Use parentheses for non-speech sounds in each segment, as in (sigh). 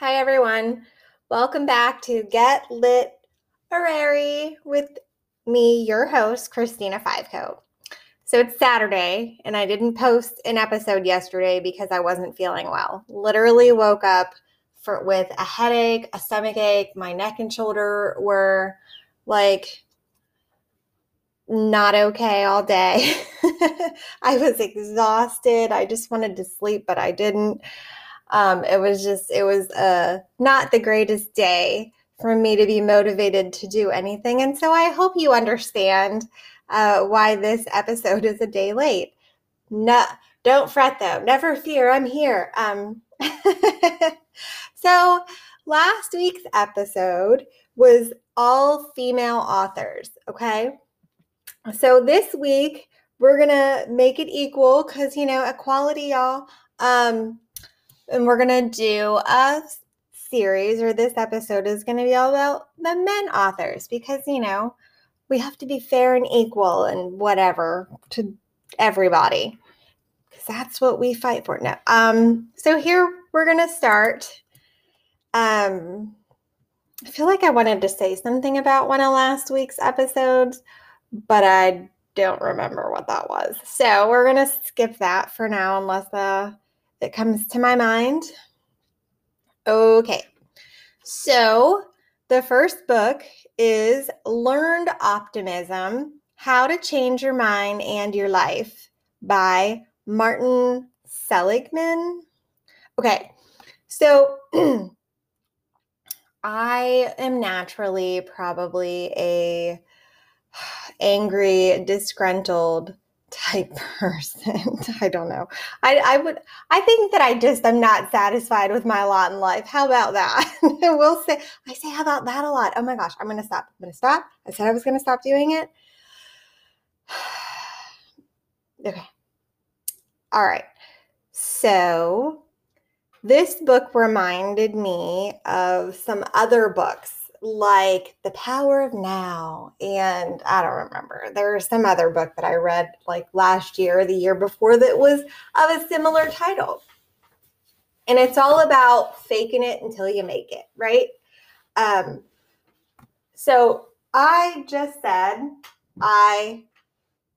Hi, everyone. Welcome back to Get Lit Arary with me, your host, Christina Fivecoat. So it's Saturday, and I didn't post an episode yesterday because I wasn't feeling well. Literally woke up for, with a headache, a stomach ache, my neck and shoulder were like not okay all day. (laughs) I was exhausted. I just wanted to sleep, but I didn't. Um, it was just, it was uh, not the greatest day for me to be motivated to do anything. And so I hope you understand uh, why this episode is a day late. No, don't fret though. Never fear. I'm here. Um, (laughs) so last week's episode was all female authors. Okay. So this week we're gonna make it equal because you know equality, y'all. Um, and we're going to do a series, or this episode is going to be all about the men authors because, you know, we have to be fair and equal and whatever to everybody because that's what we fight for now. Um, so here we're going to start. Um, I feel like I wanted to say something about one of last week's episodes, but I don't remember what that was. So we're going to skip that for now unless uh that comes to my mind. Okay, so the first book is Learned Optimism How to Change Your Mind and Your Life by Martin Seligman. Okay, so (clears throat) I am naturally probably a (sighs) angry, disgruntled type (laughs) person. I don't know. I, I would I think that I just I'm not satisfied with my lot in life. How about that? (laughs) we'll say I say how about that a lot. Oh my gosh, I'm gonna stop. I'm gonna stop. I said I was gonna stop doing it. (sighs) okay. All right. So this book reminded me of some other books like The Power of Now. And I don't remember. There's some other book that I read like last year or the year before that was of a similar title. And it's all about faking it until you make it, right? Um, so I just said I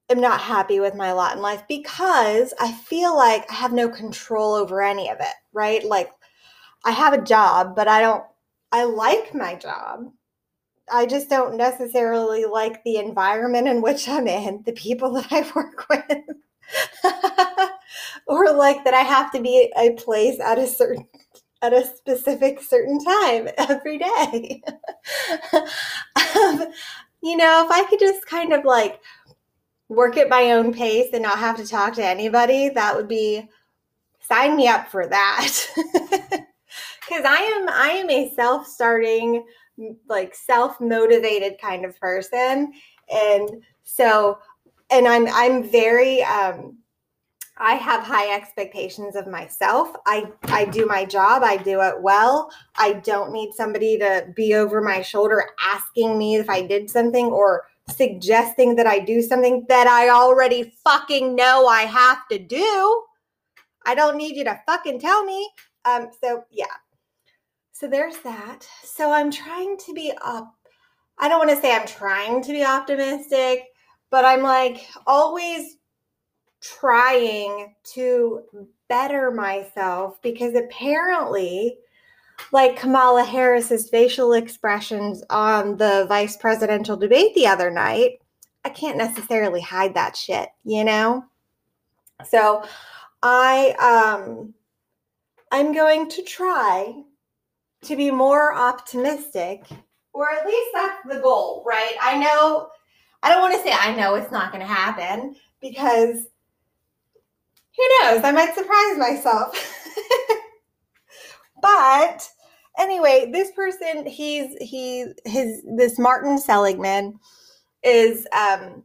am not happy with my lot in life because I feel like I have no control over any of it, right? Like I have a job, but I don't I like my job. I just don't necessarily like the environment in which I'm in, the people that I (laughs) work with, or like that I have to be a place at a certain at a specific certain time (laughs) every day. um, you know, if I could just kind of like work at my own pace and not have to talk to anybody, that would be sign me up for that (laughs) because I am I am a self-starting, like self-motivated kind of person. And so and I'm I'm very um I have high expectations of myself. I I do my job, I do it well. I don't need somebody to be over my shoulder asking me if I did something or suggesting that I do something that I already fucking know I have to do. I don't need you to fucking tell me. Um so yeah, so there's that. So I'm trying to be up. I don't want to say I'm trying to be optimistic, but I'm like always trying to better myself because apparently like Kamala Harris's facial expressions on the vice presidential debate the other night, I can't necessarily hide that shit, you know? So I um I'm going to try to be more optimistic, or at least that's the goal, right? I know, I don't want to say I know it's not going to happen because who knows? I might surprise myself. (laughs) but anyway, this person, he's he his this Martin Seligman is um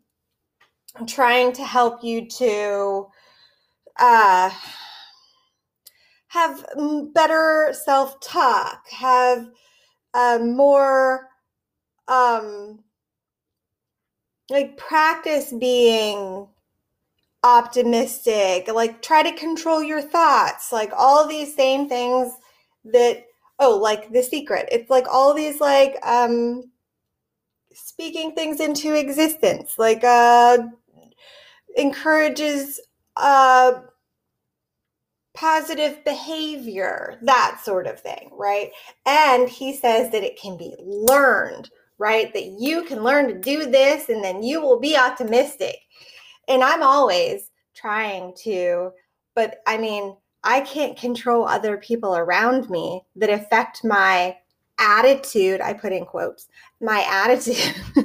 trying to help you to uh have better self talk, have um, more um, like practice being optimistic, like try to control your thoughts, like all these same things that oh, like The Secret. It's like all these like um speaking things into existence, like uh encourages uh positive behavior, that sort of thing, right? And he says that it can be learned, right? That you can learn to do this and then you will be optimistic. And I'm always trying to, but I mean, I can't control other people around me that affect my attitude. I put in quotes, my attitude. (laughs)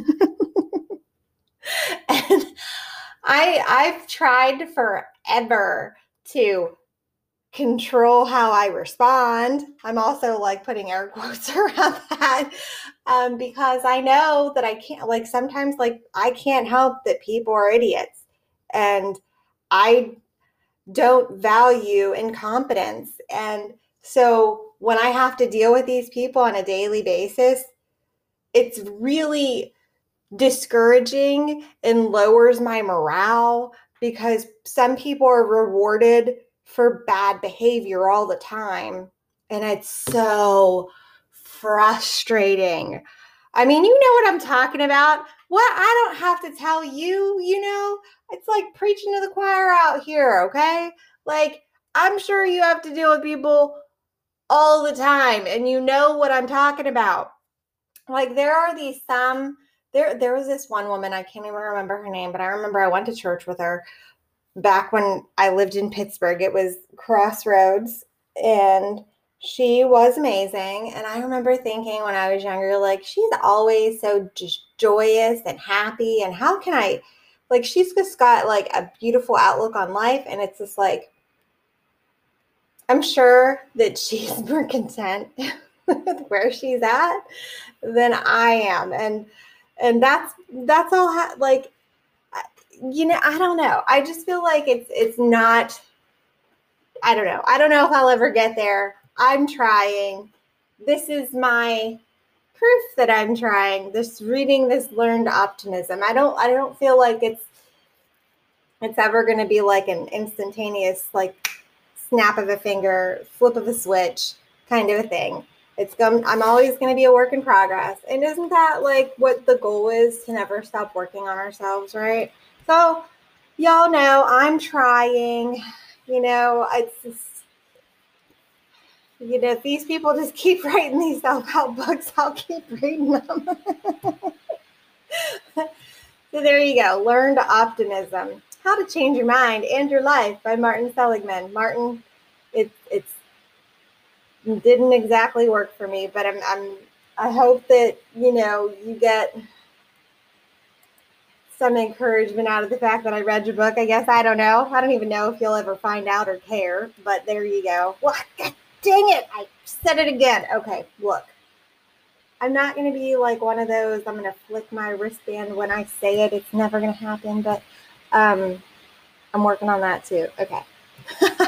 and I I've tried forever to control how I respond. I'm also like putting air (laughs) quotes around that um, because I know that I can't, like, sometimes, like, I can't help that people are idiots. And I don't value incompetence. And so when I have to deal with these people on a daily basis, it's really discouraging and lowers my morale because some people are rewarded for bad behavior all the time. And it's so frustrating. I mean, you know what I'm talking about. What I don't have to tell you, you know, it's like preaching to the choir out here, okay? Like, I'm sure you have to deal with people all the time and you know what I'm talking about. Like, there are these some there there was this one woman, I can't even remember her name, but I remember I went to church with her back when I lived in Pittsburgh. It was Crossroads, and she was amazing. And I remember thinking when I was younger, like, she's always so joyous and happy. And how can I, like, she's just got like a beautiful outlook on life. And it's just like, I'm sure that she's (laughs) more content with where she's at than I am. And, and that's, that's all, ha- like, you know, I don't know. I just feel like it's it's not I don't know. I don't know if I'll ever get there. I'm trying. This is my proof that I'm trying. This reading this learned optimism. I don't I don't feel like it's it's ever going to be like an instantaneous like snap of a finger, flip of a switch kind of a thing. It's going I'm always going to be a work in progress. And isn't that like what the goal is to never stop working on ourselves, right? So, y'all know I'm trying. You know, it's just, you know, if these people just keep (laughs) writing these self help books, I'll keep reading them. (laughs) so, there you go. Learned optimism. How to Change Your Mind and Your Life by Martin Seligman. Martin, it, it's didn't exactly work for me, but I'm, I'm I hope that you know you get some encouragement out of the fact that I read your book. I guess I don't know. I don't even know if you'll ever find out or care, but there you go. (laughs) God dang it. I said it again. Okay, look. I'm not going to be like one of those, I'm going to flick my wristband when I say it. It's never going to happen, but um, I'm working on that too. Okay. (laughs)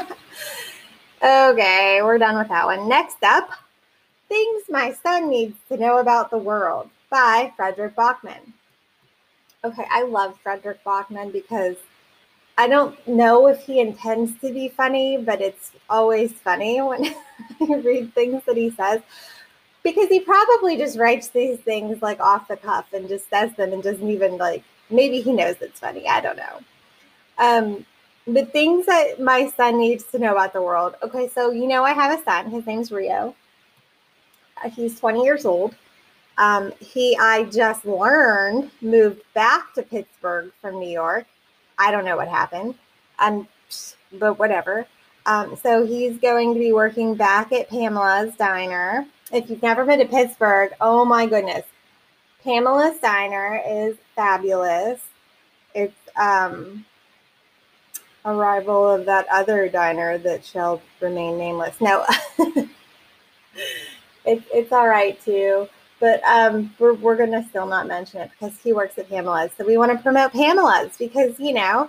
okay, we're done with that one. Next up, Things My Son Needs to Know About the World by Fredrik Backman okay, I love Fredrik Backman because I don't know if he intends to be funny, but it's always funny (laughs) when you read things that he says because he probably just writes these things like off the cuff and just says them and doesn't even like maybe he knows it's funny. I don't know. Um, the things that my son needs to know about the world. Okay, so you know I have a son. His name's Rio. Uh, he's 20 years old. Um, he, I just learned, moved back to Pittsburgh from New York. I don't know what happened, um, but whatever. Um, so he's going to be working back at Pamela's Diner. If you've never been to Pittsburgh, oh my goodness, Pamela's Diner is fabulous. It's um, a rival of that other diner that shall remain nameless. No, (laughs) it's it's all right too but um, we're, we're going to still not mention it because he works at Pamela's. So we want to promote Pamela's because, you know,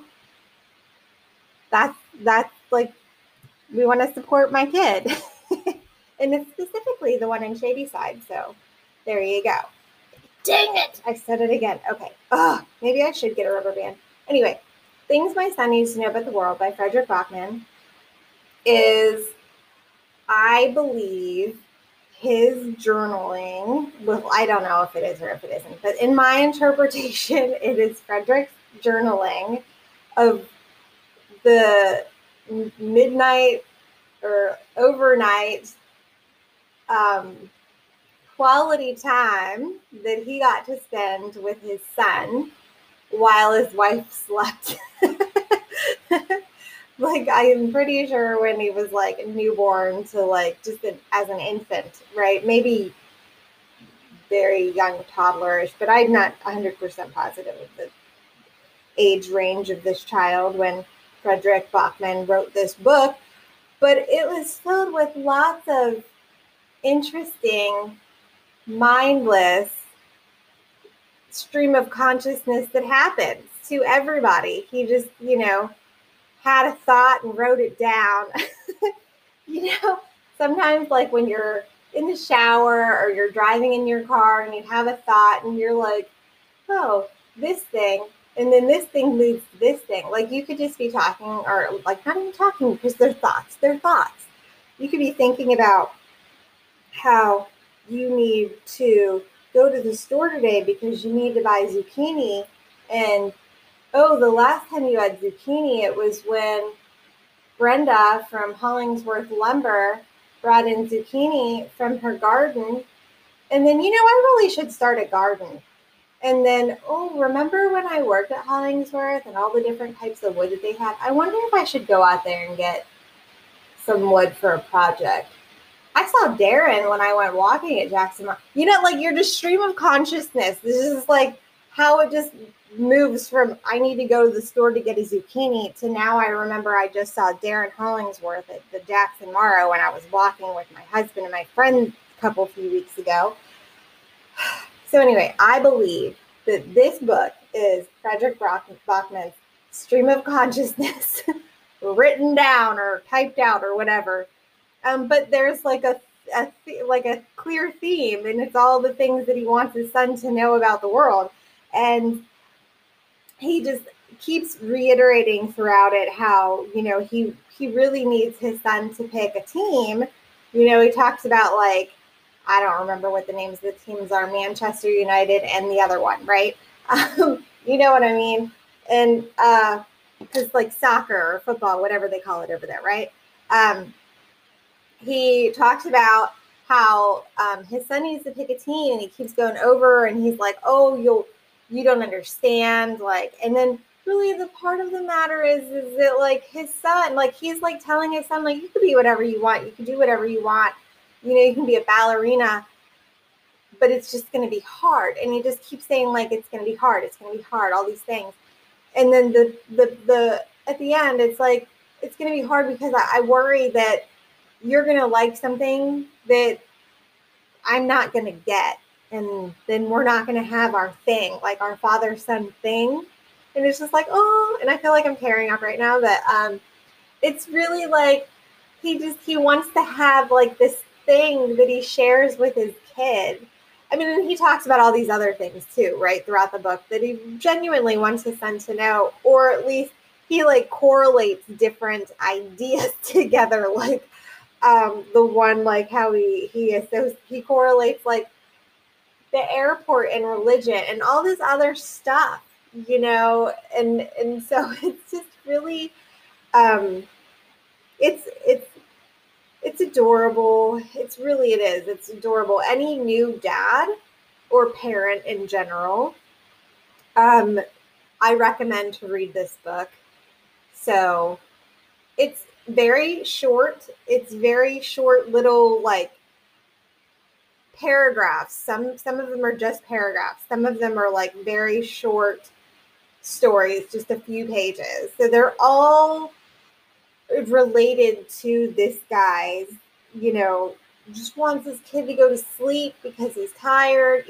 that's, that's like, we want to support my kid. (laughs) and it's specifically the one in Shadyside. So there you go. Dang it. I said it again. Okay. Oh, maybe I should get a rubber band. Anyway, Things My Son Needs to Know About the World by Fredrik Backman is, I believe, his journaling. Well, I don't know if it is or if it isn't, but in my interpretation, (laughs) it is Fredrik's journaling of the midnight or overnight um, quality time that he got to spend with his son while his wife (laughs) slept. (laughs) like I am pretty sure when he was like newborn to like just an, as an infant, right? Maybe very young toddlerish, but I'm not 100% positive of the age range of this child when Fredrik Backman wrote this book. But it was filled with lots of interesting mindless stream of consciousness that happens to everybody. He just, you know, had a thought and wrote it down. (laughs) you know, sometimes like when you're in the shower or you're driving in your car and you have a thought and you're like, oh, this thing, and then this thing leads to this thing. Like you could just be talking or like not even talking because they're thoughts. They're thoughts. You could be thinking about how you need to go to the store today because you need to buy zucchini. And oh, the last time you had zucchini, it was when Brenda from Hollingsworth Lumber brought in zucchini from her garden. And then, you know, I really should start a garden. And then, oh, remember when I worked at Hollingsworth and all the different types of wood that they had? I wonder if I should go out there and get some wood for a project. I saw Darren when I went walking at Jackson. You know, like you're just stream of consciousness. This is like how it just moves from I need to go to the store to get a zucchini to now I remember I just saw Darren Hollingsworth at the Jackson Morrow when I was walking with my husband and my friend a couple few weeks ago. (sighs) So anyway, I believe that this book is Fredrik Backman's stream of consciousness (laughs) written down or typed out or whatever um, but there's like a, a like a clear theme, and it's all the things that he wants his son to know about the world, and he just keeps reiterating throughout it how you know he he really needs his son to pick a team. You know, he talks about like I don't remember what the names of the teams are, Manchester United and the other one, right? (laughs) Um, you know what I mean? And because uh, like soccer or football, whatever they call it over there, right? Um, he talks about how um, his son needs to pick a team and he keeps going over and he's like oh you'll you don't understand like and then really the part of the matter is is that like his son like he's like telling his son like you can be whatever you want you can do whatever you want you know you can be a ballerina but it's just going to be hard and he just keeps saying like it's going to be hard it's going to be hard all these things and then the the the at the end it's like it's going to be hard because I, I worry that you're going to like something that I'm not going to get. And then we're not going to have our thing, like our father son thing. And it's just like, oh, and I feel like I'm tearing up right now, but um, it's really like he just, he wants to have like this thing that he shares with his kid. I mean, and he talks about all these other things too, right, throughout the book that he genuinely wants his son to know, or at least he like correlates different ideas (laughs) together. Like, um, the one like how he he is so he correlates like the airport and religion and all this other stuff, you know, and and so (laughs) it's just really um it's it's it's adorable. It's really it is. It's adorable. Any new dad or parent in general, um, I recommend to read this book. So it's very short. It's very short little like paragraphs. Some some of them are just paragraphs. Some of them are like very short stories, just a few pages. So they're all related to this guy's, you know, just wants his kid to go to sleep because he's tired. (laughs)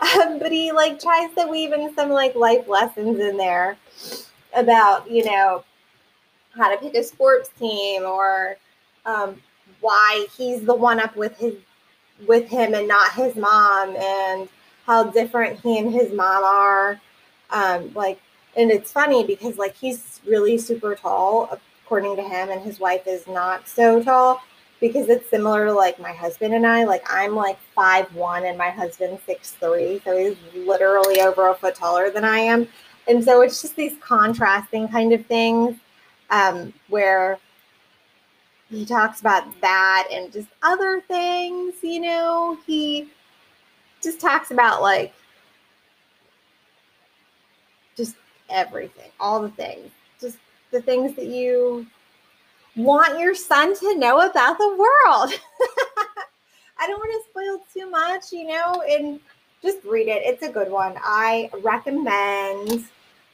um, but he like tries to weave in some like life lessons in there about you know how to pick a sports team or um, why he's the one up with his with him and not his mom and how different he and his mom are um, like and it's funny because like he's really super tall according to him and his wife is not so tall because it's similar to like my husband and I. Like I'm like five one and my husband's six three, so he's literally over a foot taller than I am. And so it's just these contrasting kind of things um, where he talks about that and just other things, you know. He just talks about like just everything, all the things, just the things that you want your son to know about the world. (laughs) I don't want to spoil too much, you know, and just read it. It's a good one. I recommend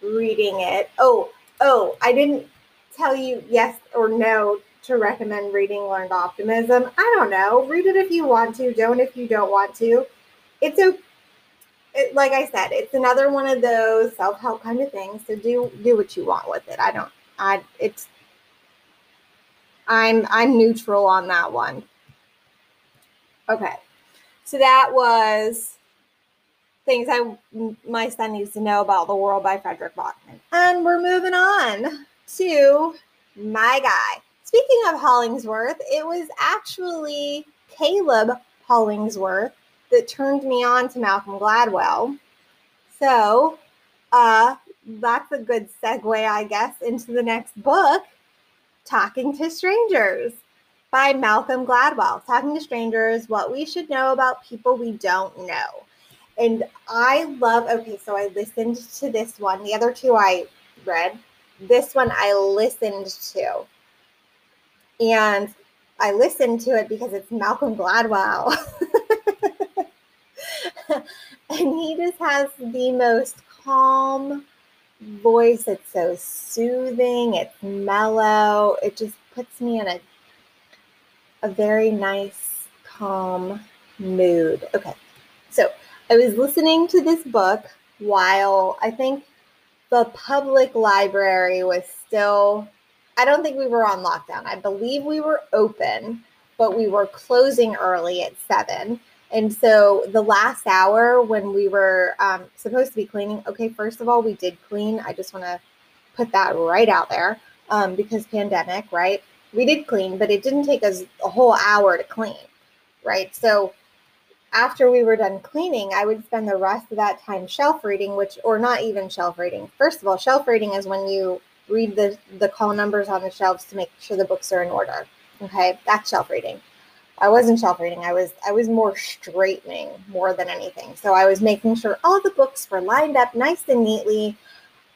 reading it. Oh, oh, I didn't tell you yes or no to recommend reading Learned Optimism. I don't know. Read it if you want to, don't if you don't want to. It's a it, like I said, it's another one of those self-help kind of things. So do do what you want with it. I don't I it's I'm I'm neutral on that one. Okay. So that was things I my son needs to know about the world by Fredrik Backman. And we're moving on to my guy. Speaking of Hollingsworth, it was actually Caleb Hollingsworth that turned me on to Malcolm Gladwell. So, uh, that's a good segue, I guess, into the next book, Talking to Strangers by Malcolm Gladwell. Talking to Strangers, what we should know about people we don't know. And I love, okay, so I listened to this one. The other two I read. This one I listened to. And I listened to it because it's Malcolm Gladwell. (laughs) and he just has the most calm voice. It's so soothing, it's mellow. It just puts me in a a very nice, calm mood. Okay. So I was listening to this book while I think the public library was still, I don't think we were on lockdown. I believe we were open, but we were closing early at seven. And so the last hour when we were um, supposed to be cleaning, okay, first of all, we did clean. I just want to put that right out there um, because pandemic, right? We did clean, but it didn't take us a whole hour to clean, right? So after we were done cleaning, I would spend the rest of that time shelf reading, which, or not even shelf reading. First of all, shelf reading is when you read the, the call numbers on the shelves to make sure the books are in order. Okay, that's shelf reading. I wasn't shelf reading. I was I was more straightening more than anything. So I was making sure all the books were lined up nice and neatly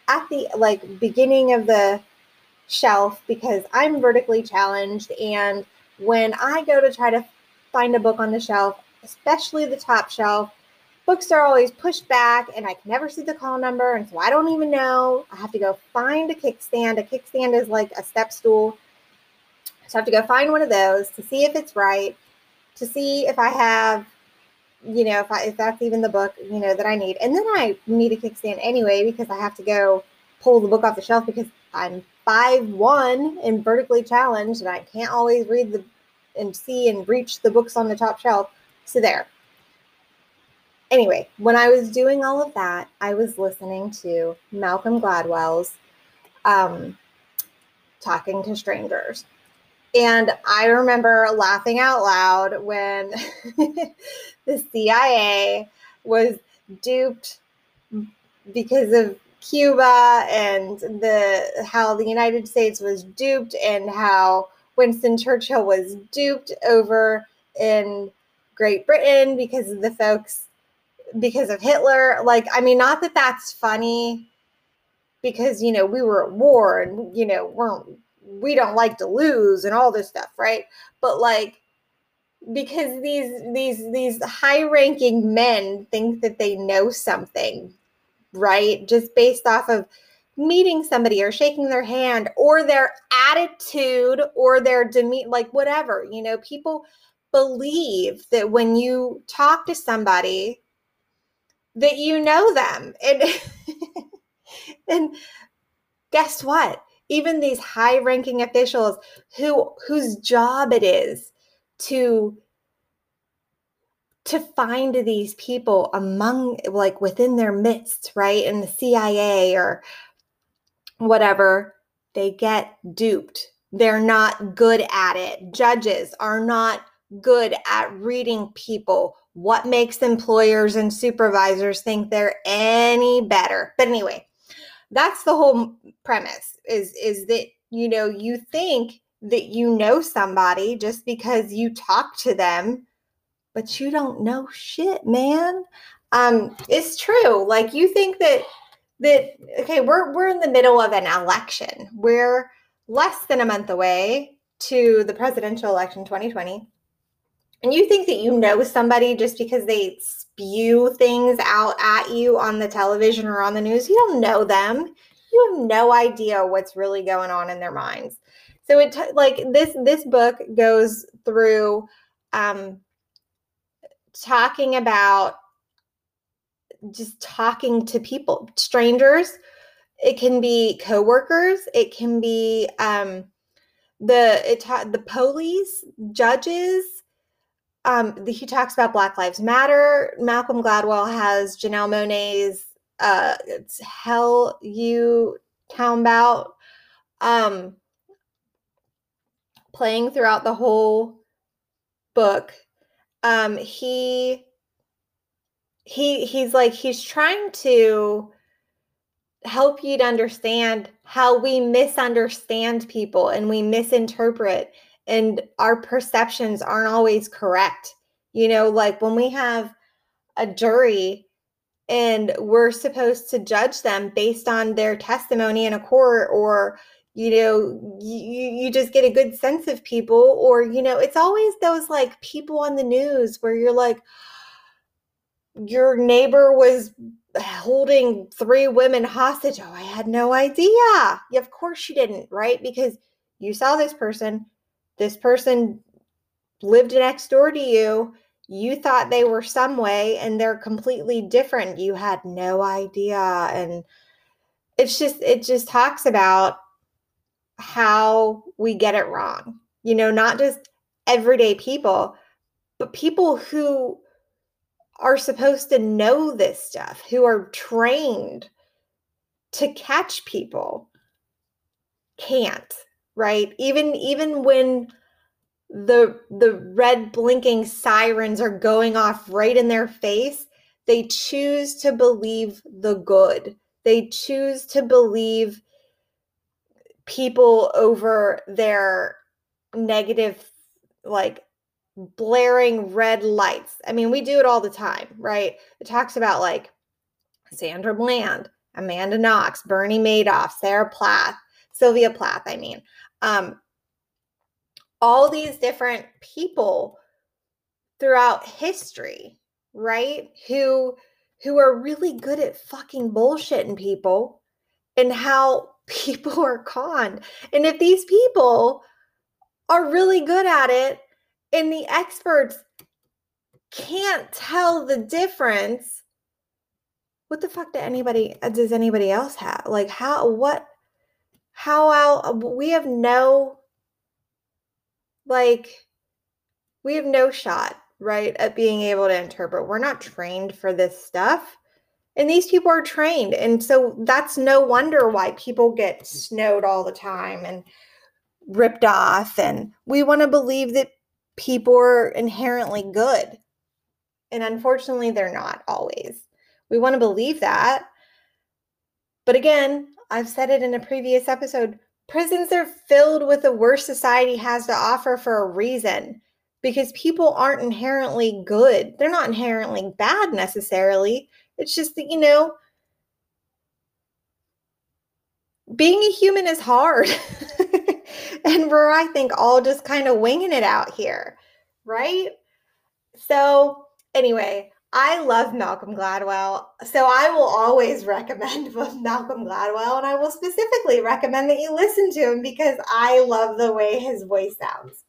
at the like beginning of the shelf because I'm vertically challenged and when I go to try to find a book on the shelf, especially the top shelf, books are always pushed back and I can never see the call number and so I don't even know. I have to go find a kickstand. A kickstand is like a step stool so I have to go find one of those to see if it's right, to see if I have, you know, if I if that's even the book, you know, that I need. And then I need a kickstand anyway because I have to go pull the book off the shelf because I'm five one and vertically challenged and I can't always read the and see and reach the books on the top shelf. So there. Anyway, when I was doing all of that, I was listening to Malcolm Gladwell's um, Talking to Strangers. And I remember laughing out loud when (laughs) the CIA was duped because of Cuba and the how the United States was duped and how Winston Churchill was duped over in Great Britain because of the folks because of Hitler. Like, I mean, not that that's funny because you know we were at war and you know we're, we don't like to lose and all this stuff, right? But like because these these these high ranking men think that they know something, right? Just based off of meeting somebody or shaking their hand or their attitude or their demeanor like whatever, you know, people believe that when you talk to somebody that you know them and (laughs) and guess what even these high ranking officials who whose job it is to to find these people among like within their midst right in the cia or whatever they get duped they're not good at it. Judges are not good at reading people. What makes employers and supervisors think they're any better? But anyway, that's the whole premise is is that you know you think that you know somebody just because you talk to them but you don't know shit man. Um it's true. Like you think that that okay we're we're in the middle of an election. We're less than a month away to the presidential election 2020 and you think that you know somebody just because they spew things out at you on the television or on the news you don't know them you have no idea what's really going on in their minds so it t- like this this book goes through um talking about just talking to people, strangers. It can be coworkers. It can be um, the it ta- the police, judges. Um, the, he talks about Black Lives Matter. Malcolm Gladwell has Janelle Monáe's uh, it's Hell You Talmbout um, playing throughout the whole book. Um, he he he's like he's trying to help you to understand how we misunderstand people and we misinterpret and our perceptions aren't always correct you know like when we have a jury and we're supposed to judge them based on their testimony in a court or you know you, you just get a good sense of people or you know it's always those like people on the news where you're like your neighbor was holding three women hostage. Oh, I had no idea. Yeah, of course you didn't, right? Because you saw this person, this person lived next door to you. You thought they were some way and they're completely different. You had no idea. And it's just, it just talks about how we get it wrong. You know, not just everyday people, but people who are supposed to know this stuff, who are trained to catch people, can't, right? Even even when the the red blinking sirens are going off right in their face, they choose to believe the good. They choose to believe people over their negative like blaring red lights. I mean, we do it all the time, right? It talks about like Sandra Bland, Amanda Knox, Bernie Madoff, Sarah Plath, Sylvia Plath, I mean. Um, all these different people throughout history, right? Who who are really good at fucking bullshitting people and how (laughs) people are conned. And if these people are really good at it, and the experts can't tell the difference what the fuck do anybody does anybody else have like how what how out uh, we have no like we have no shot right at being able to interpret we're not trained for this stuff and these people are trained and so that's no wonder why people get snowed all the time and ripped off and we want to believe that people are inherently good. And unfortunately, they're not always. We want to believe that. But again, I've said it in a previous episode prisons are filled with the worst society has to offer for a reason because people aren't inherently good. They're not inherently bad necessarily. It's just that, you know, being a human is hard. (laughs) and we're, I think, all just kind of winging it out here, right? So, anyway, I love Malcolm Gladwell. So, I will always recommend (laughs) Malcolm Gladwell, and I will specifically recommend that you listen to him because I love the way his voice sounds.